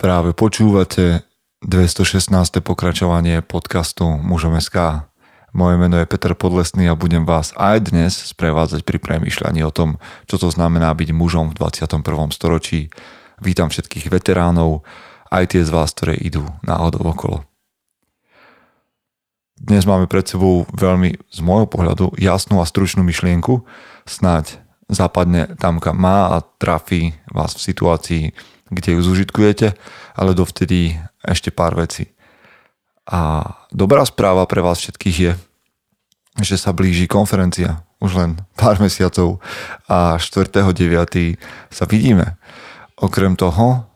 Práve počúvate 216. pokračovanie podcastu Mužom SK. Moje meno je Peter Podlesný a budem vás aj dnes sprevádzať pri premýšľaní o tom, čo to znamená byť mužom v 21. storočí. Vítam všetkých veteránov, aj tie z vás, ktoré idú náhodou okolo. Dnes máme pred sebou veľmi, z môjho pohľadu, jasnú a stručnú myšlienku. Snáď zapadne tam, kam má a trafí vás v situácii, kde ju zužitkujete, ale dovtedy ešte pár vecí. A dobrá správa pre vás všetkých je, že sa blíži konferencia už len pár mesiacov a 4.9. sa vidíme. Okrem toho,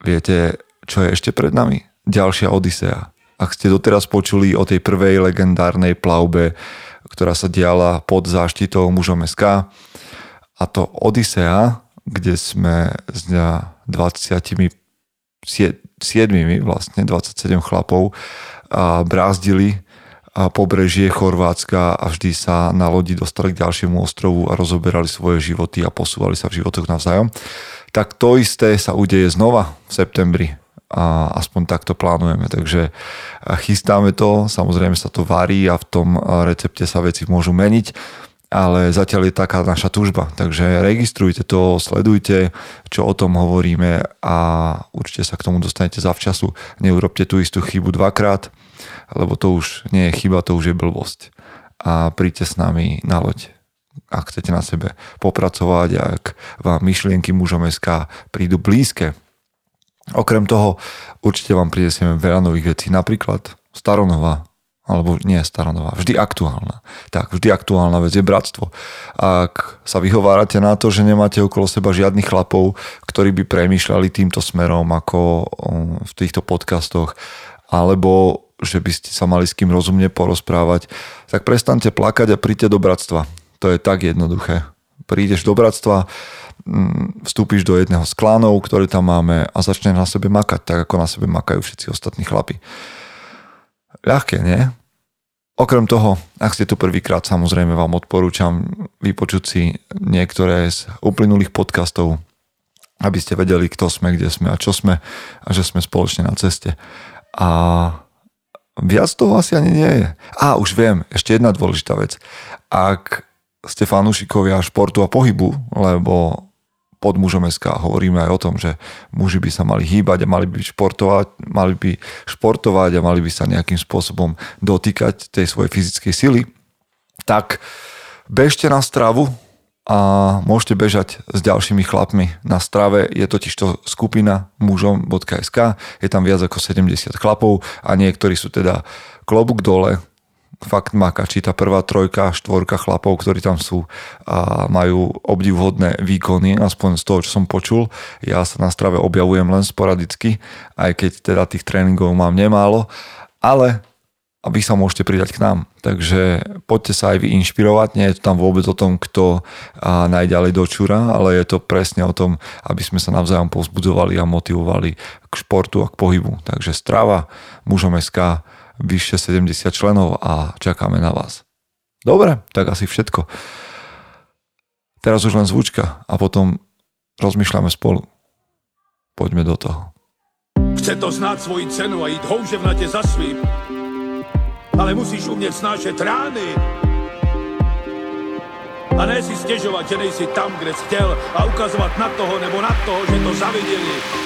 viete, čo je ešte pred nami? Ďalšia Odisea. Ak ste doteraz počuli o tej prvej legendárnej plavbe ktorá sa diala pod záštitou mužom SK a to Odisea, kde sme s 27 vlastne, 27 chlapov a brázdili a pobrežie Chorvátska a vždy sa na lodi dostali k ďalšiemu ostrovu a rozoberali svoje životy a posúvali sa v životoch navzájom. Tak to isté sa udeje znova v septembri a aspoň takto plánujeme. Takže chystáme to, samozrejme sa to varí a v tom recepte sa veci môžu meniť, ale zatiaľ je taká naša túžba. Takže registrujte to, sledujte, čo o tom hovoríme a určite sa k tomu dostanete zavčasu. Neurobte tú istú chybu dvakrát, lebo to už nie je chyba, to už je blbosť. A príďte s nami na loď ak chcete na sebe popracovať, ak vám myšlienky mužom SK prídu blízke, Okrem toho určite vám prinesieme veľa nových vecí, napríklad Staronová, alebo nie Staronová, vždy aktuálna. Tak, vždy aktuálna vec je bratstvo. Ak sa vyhovárate na to, že nemáte okolo seba žiadnych chlapov, ktorí by premýšľali týmto smerom ako v týchto podcastoch, alebo že by ste sa mali s kým rozumne porozprávať, tak prestante plakať a príďte do bratstva. To je tak jednoduché. Prídeš do bratstva, Mm, vstúpiš do jedného z klánov, ktoré tam máme a začne na sebe makať, tak ako na sebe makajú všetci ostatní chlapi. Ľahké, nie? Okrem toho, ak ste tu prvýkrát, samozrejme vám odporúčam vypočuť si niektoré z uplynulých podcastov, aby ste vedeli, kto sme, kde sme a čo sme a že sme spoločne na ceste. A viac toho asi ani nie je. A už viem, ešte jedna dôležitá vec. Ak ste fanúšikovia športu a pohybu, lebo pod mužom SK hovoríme aj o tom, že muži by sa mali hýbať a mali by športovať, mali by športovať a mali by sa nejakým spôsobom dotýkať tej svojej fyzickej sily, tak bežte na stravu a môžete bežať s ďalšími chlapmi. Na strave. Je totiž to skupina mužom.sk, je tam viac ako 70 chlapov a niektorí sú teda klobúk dole, fakt makači, tá prvá trojka, štvorka chlapov, ktorí tam sú a majú obdivhodné výkony, aspoň z toho, čo som počul. Ja sa na strave objavujem len sporadicky, aj keď teda tých tréningov mám nemálo, ale a vy sa môžete pridať k nám. Takže poďte sa aj vy inšpirovať. Nie je to tam vôbec o tom, kto najďalej dočúra, ale je to presne o tom, aby sme sa navzájom povzbudzovali a motivovali k športu a k pohybu. Takže strava mužom SK vyššie 70 členov a čakáme na vás. Dobre, tak asi všetko. Teraz už len zvučka a potom rozmýšľame spolu. Poďme do toho. Chce to znát svoji cenu a jít houževnatě za svým. Ale musíš umět snášet rány. A ne si stěžovat, že nejsi tam, kde jsi chtěl a ukazovat na toho nebo na toho, že to zaviděli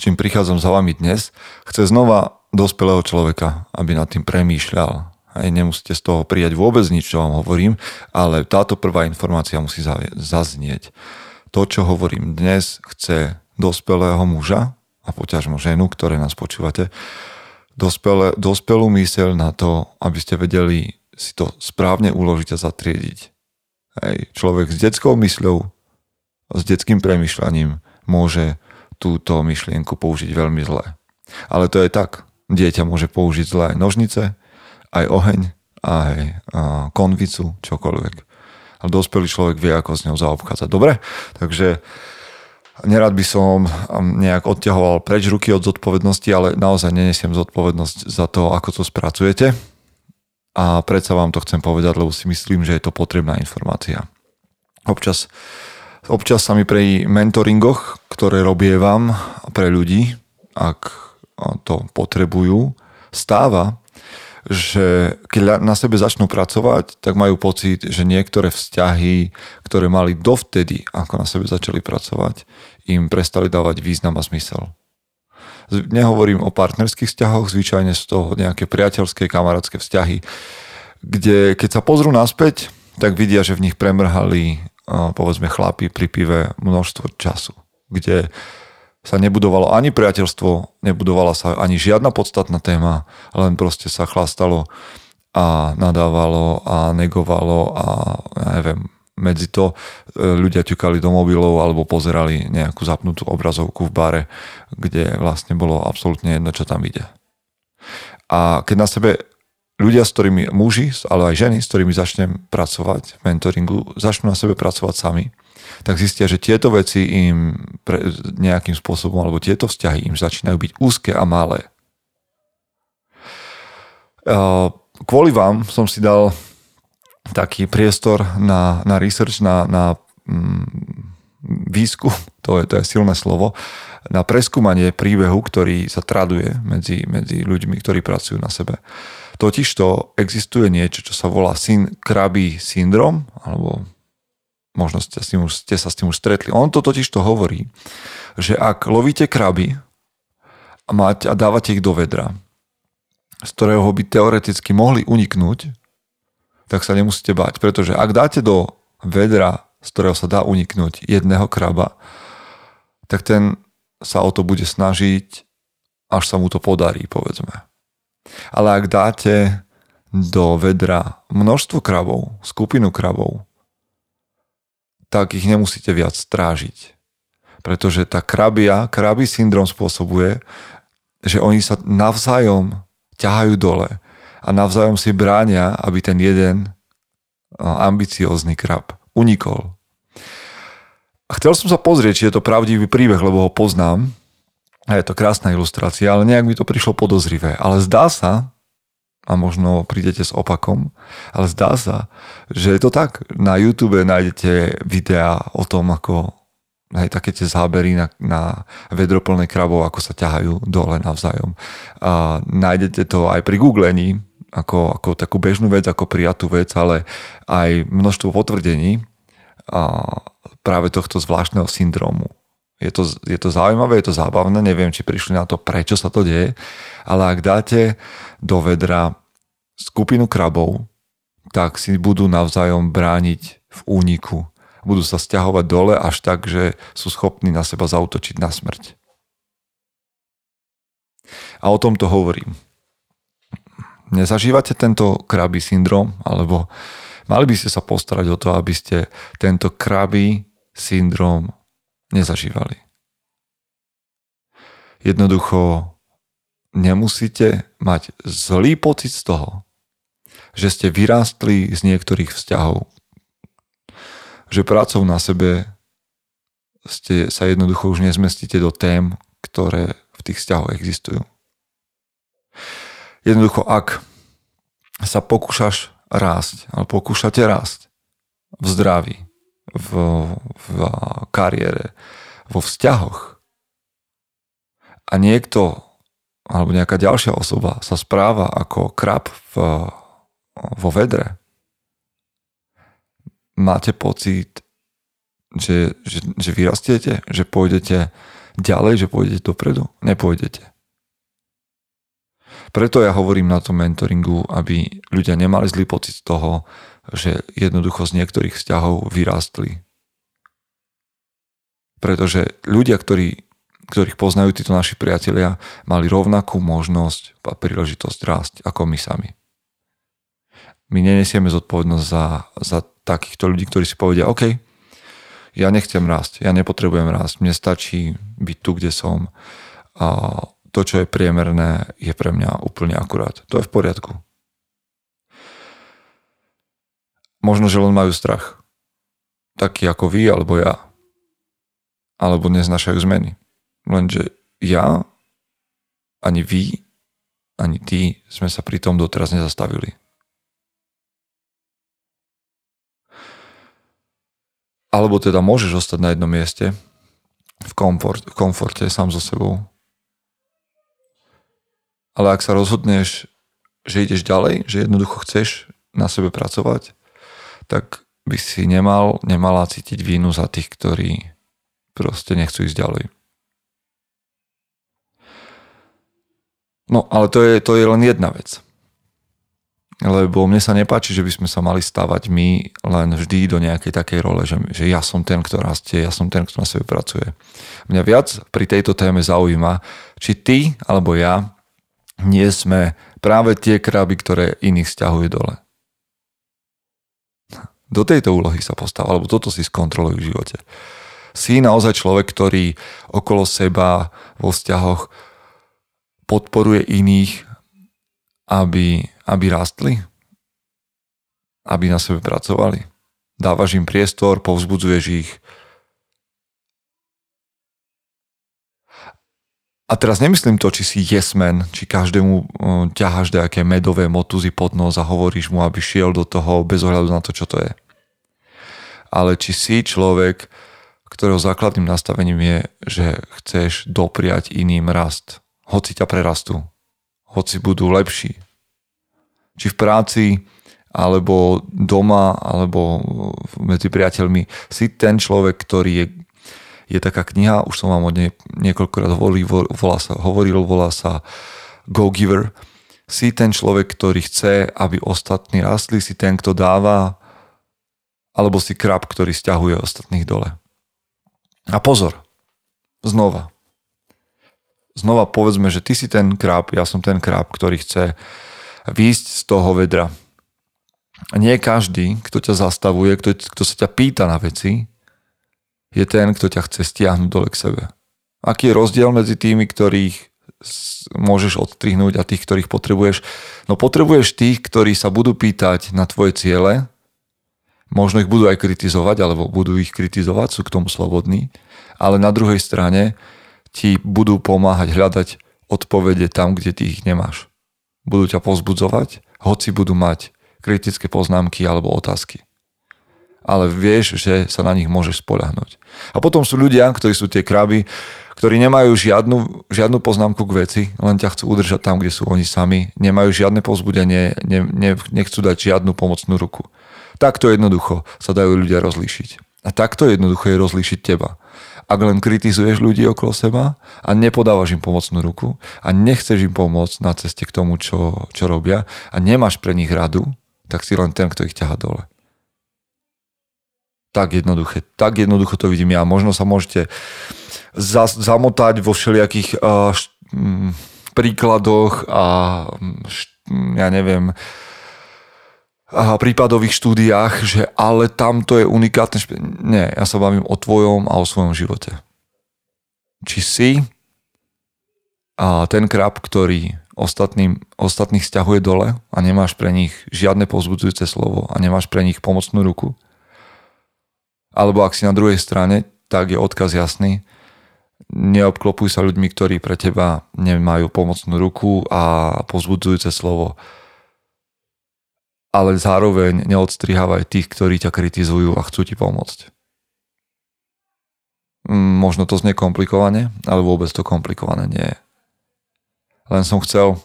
čím prichádzam za vami dnes, chce znova dospelého človeka, aby nad tým premýšľal. Aj nemusíte z toho prijať vôbec nič, čo vám hovorím, ale táto prvá informácia musí zaznieť. To, čo hovorím dnes, chce dospelého muža a poťažmo ženu, ktoré nás počúvate, dospele, dospelú myseľ na to, aby ste vedeli si to správne uložiť a zatriediť. Hej, človek s detskou mysľou, s detským premyšľaním môže túto myšlienku použiť veľmi zle. Ale to je tak Dieťa môže použiť zle aj nožnice, aj oheň, aj konvicu, čokoľvek. Ale dospelý človek vie, ako s ňou zaobchádzať. Dobre? Takže nerad by som nejak odťahoval preč ruky od zodpovednosti, ale naozaj nenesiem zodpovednosť za to, ako to spracujete. A predsa vám to chcem povedať, lebo si myslím, že je to potrebná informácia. Občas, občas sa mi pri mentoringoch, ktoré robievam pre ľudí, ak to potrebujú, stáva, že keď na sebe začnú pracovať, tak majú pocit, že niektoré vzťahy, ktoré mali dovtedy, ako na sebe začali pracovať, im prestali dávať význam a zmysel. Nehovorím o partnerských vzťahoch, zvyčajne z toho nejaké priateľské, kamarátske vzťahy, kde keď sa pozrú naspäť, tak vidia, že v nich premrhali povedzme chlapi pri pive množstvo času, kde sa nebudovalo ani priateľstvo, nebudovala sa ani žiadna podstatná téma, len proste sa chlastalo a nadávalo a negovalo a ja neviem, medzi to e, ľudia ťukali do mobilov alebo pozerali nejakú zapnutú obrazovku v bare, kde vlastne bolo absolútne jedno, čo tam ide. A keď na sebe ľudia, s ktorými muži, ale aj ženy, s ktorými začnem pracovať v mentoringu, začnú na sebe pracovať sami, tak zistia, že tieto veci im pre, nejakým spôsobom, alebo tieto vzťahy im začínajú byť úzke a malé. Kvôli vám som si dal taký priestor na, na research, na, na mm, výskum, to je, to je silné slovo, na preskúmanie príbehu, ktorý sa traduje medzi, medzi ľuďmi, ktorí pracujú na sebe. Totižto existuje niečo, čo sa volá syn, krabí syndrom, alebo možno ste, s tým už, ste sa s tým už stretli. On to totiž to hovorí, že ak lovíte kraby a, máte, a dávate ich do vedra, z ktorého by teoreticky mohli uniknúť, tak sa nemusíte báť, pretože ak dáte do vedra, z ktorého sa dá uniknúť jedného kraba, tak ten sa o to bude snažiť, až sa mu to podarí, povedzme. Ale ak dáte do vedra množstvo krabov, skupinu krabov, tak ich nemusíte viac strážiť. Pretože tá krabia, krabí syndrom spôsobuje, že oni sa navzájom ťahajú dole a navzájom si bránia, aby ten jeden ambiciózny krab unikol. A chcel som sa pozrieť, či je to pravdivý príbeh, lebo ho poznám. A je to krásna ilustrácia, ale nejak mi to prišlo podozrivé. Ale zdá sa, a možno prídete s opakom, ale zdá sa, že je to tak. Na YouTube nájdete videá o tom, ako hej, také tie zábery na, na vedroplné krabov, ako sa ťahajú dole navzájom. A nájdete to aj pri googlení, ako, ako takú bežnú vec, ako prijatú vec, ale aj množstvo potvrdení a práve tohto zvláštneho syndromu. Je to, je to zaujímavé, je to zábavné, neviem, či prišli na to, prečo sa to deje, ale ak dáte do vedra skupinu krabov, tak si budú navzájom brániť v úniku. Budú sa stiahovať dole až tak, že sú schopní na seba zautočiť na smrť. A o tom to hovorím. Nezažívate tento krabý syndrom, alebo mali by ste sa postarať o to, aby ste tento krabý syndrom nezažívali. Jednoducho nemusíte mať zlý pocit z toho, že ste vyrástli z niektorých vzťahov. Že prácou na sebe ste, sa jednoducho už nezmestíte do tém, ktoré v tých vzťahoch existujú. Jednoducho, ak sa pokúšaš rásť, ale pokúšate rásť v zdraví, v, v kariére, vo vzťahoch a niekto alebo nejaká ďalšia osoba sa správa ako krab v vo vedre, máte pocit, že, že, že vyrastiete, že pôjdete ďalej, že pôjdete dopredu? Nepôjdete. Preto ja hovorím na tom mentoringu, aby ľudia nemali zlý pocit z toho, že jednoducho z niektorých vzťahov vyrástli. Pretože ľudia, ktorí, ktorých poznajú títo naši priatelia, mali rovnakú možnosť a príležitosť rásť ako my sami my nenesieme zodpovednosť za, za takýchto ľudí, ktorí si povedia, OK, ja nechcem rásť, ja nepotrebujem rásť, mne stačí byť tu, kde som. A to, čo je priemerné, je pre mňa úplne akurát. To je v poriadku. Možno, že len majú strach. Taký ako vy alebo ja. Alebo neznašajú zmeny. Lenže ja, ani vy, ani ty sme sa pri tom doteraz nezastavili. Alebo teda môžeš ostať na jednom mieste, v, komfort, v komforte sám so sebou. Ale ak sa rozhodneš, že ideš ďalej, že jednoducho chceš na sebe pracovať, tak by si nemal, nemala cítiť vínu za tých, ktorí proste nechcú ísť ďalej. No, ale to je, to je len jedna vec. Lebo mne sa nepáči, že by sme sa mali stavať my len vždy do nejakej takej role, že, že ja som ten, kto rastie, ja som ten, kto na sebe pracuje. Mňa viac pri tejto téme zaujíma, či ty alebo ja nie sme práve tie kraby, ktoré iných stiahujú dole. Do tejto úlohy sa postav, alebo toto si skontroluj v živote. Si naozaj človek, ktorý okolo seba vo vzťahoch podporuje iných, aby, aby rástli? Aby na sebe pracovali? Dávaš im priestor, povzbudzuješ ich. A teraz nemyslím to, či si yes man, či každému ťaháš nejaké medové motuzy pod nos a hovoríš mu, aby šiel do toho bez ohľadu na to, čo to je. Ale či si človek, ktorého základným nastavením je, že chceš dopriať iným rast hoci ťa prerastú, hoci budú lepší. Či v práci, alebo doma, alebo medzi priateľmi. Si ten človek, ktorý je, je taká kniha, už som vám o nej niekoľkokrát hovoril, volá sa, hovoril, volá sa Go Giver. Si ten človek, ktorý chce, aby ostatní rastli, si ten, kto dáva, alebo si krab, ktorý stiahuje ostatných dole. A pozor, znova, znova povedzme, že ty si ten kráp, ja som ten kráp, ktorý chce výjsť z toho vedra. Nie každý, kto ťa zastavuje, kto, kto sa ťa pýta na veci, je ten, kto ťa chce stiahnuť dole k sebe. Aký je rozdiel medzi tými, ktorých môžeš odstrihnúť a tých, ktorých potrebuješ? No potrebuješ tých, ktorí sa budú pýtať na tvoje ciele, možno ich budú aj kritizovať, alebo budú ich kritizovať, sú k tomu slobodní, ale na druhej strane ti budú pomáhať hľadať odpovede tam, kde ty ich nemáš. Budú ťa pozbudzovať, hoci budú mať kritické poznámky alebo otázky. Ale vieš, že sa na nich môžeš spoľahnúť. A potom sú ľudia, ktorí sú tie kraby, ktorí nemajú žiadnu, žiadnu poznámku k veci, len ťa chcú udržať tam, kde sú oni sami, nemajú žiadne pozbudenie, ne, ne, nechcú dať žiadnu pomocnú ruku. Takto jednoducho sa dajú ľudia rozlíšiť. A takto jednoducho je rozlíšiť teba ak len kritizuješ ľudí okolo seba a nepodávaš im pomocnú ruku a nechceš im pomôcť na ceste k tomu, čo, čo robia a nemáš pre nich radu, tak si len ten, kto ich ťaha dole. Tak jednoduché, tak jednoducho to vidím ja. Možno sa môžete za, zamotať vo všelijakých uh, š, m, príkladoch a š, ja neviem, prípadových štúdiách, že ale tamto je unikátne. Nie, ja sa bavím o tvojom a o svojom živote. Či si a ten krab, ktorý ostatným, ostatných stiahuje dole a nemáš pre nich žiadne povzbudzujúce slovo a nemáš pre nich pomocnú ruku. Alebo ak si na druhej strane, tak je odkaz jasný. Neobklopuj sa ľuďmi, ktorí pre teba nemajú pomocnú ruku a povzbudzujúce slovo ale zároveň neodstrihávaj tých, ktorí ťa kritizujú a chcú ti pomôcť. Mm, možno to znie komplikovane, ale vôbec to komplikované nie je. Len som chcel,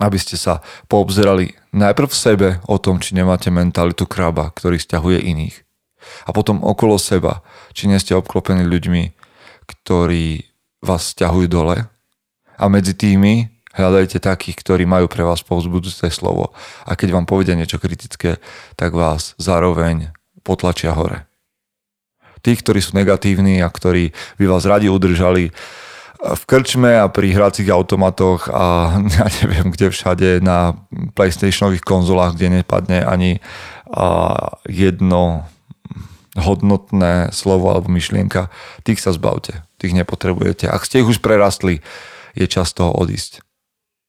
aby ste sa poobzerali najprv v sebe o tom, či nemáte mentalitu kraba, ktorý stiahuje iných. A potom okolo seba, či nie ste obklopení ľuďmi, ktorí vás stiahujú dole. A medzi tými Hľadajte takých, ktorí majú pre vás povzbudujúce slovo a keď vám povedia niečo kritické, tak vás zároveň potlačia hore. Tí, ktorí sú negatívni a ktorí by vás radi udržali v krčme a pri hracích automatoch a ja neviem kde všade na PlayStationových konzolách, kde nepadne ani jedno hodnotné slovo alebo myšlienka, tých sa zbavte, tých nepotrebujete. Ak ste ich už prerastli, je čas toho odísť.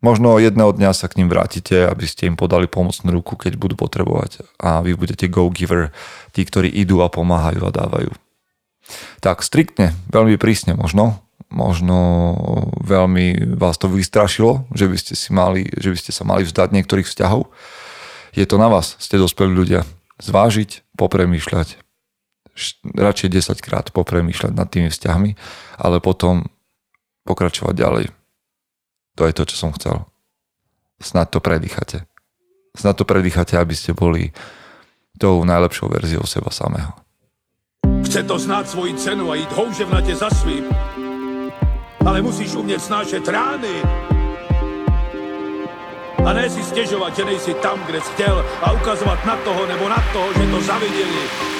Možno jedného dňa sa k ním vrátite, aby ste im podali pomocnú ruku, keď budú potrebovať. A vy budete go-giver, tí, ktorí idú a pomáhajú a dávajú. Tak striktne, veľmi prísne možno, možno veľmi vás to vystrašilo, že by ste, si mali, že by ste sa mali vzdať niektorých vzťahov. Je to na vás, ste dospelí ľudia. Zvážiť, popremýšľať, radšej 10 krát popremýšľať nad tými vzťahmi, ale potom pokračovať ďalej. To je to, čo som chcel. Snad to predýchate. Snad to predýchate, aby ste boli tou najlepšou verziou seba samého. Chce to znáť svoji cenu a ísť houževnate za svým. Ale musíš umieť snášať rány. A ne si stiežovať, že nejsi tam, kde si chcel a ukazovať na toho nebo na toho, že to zavideli.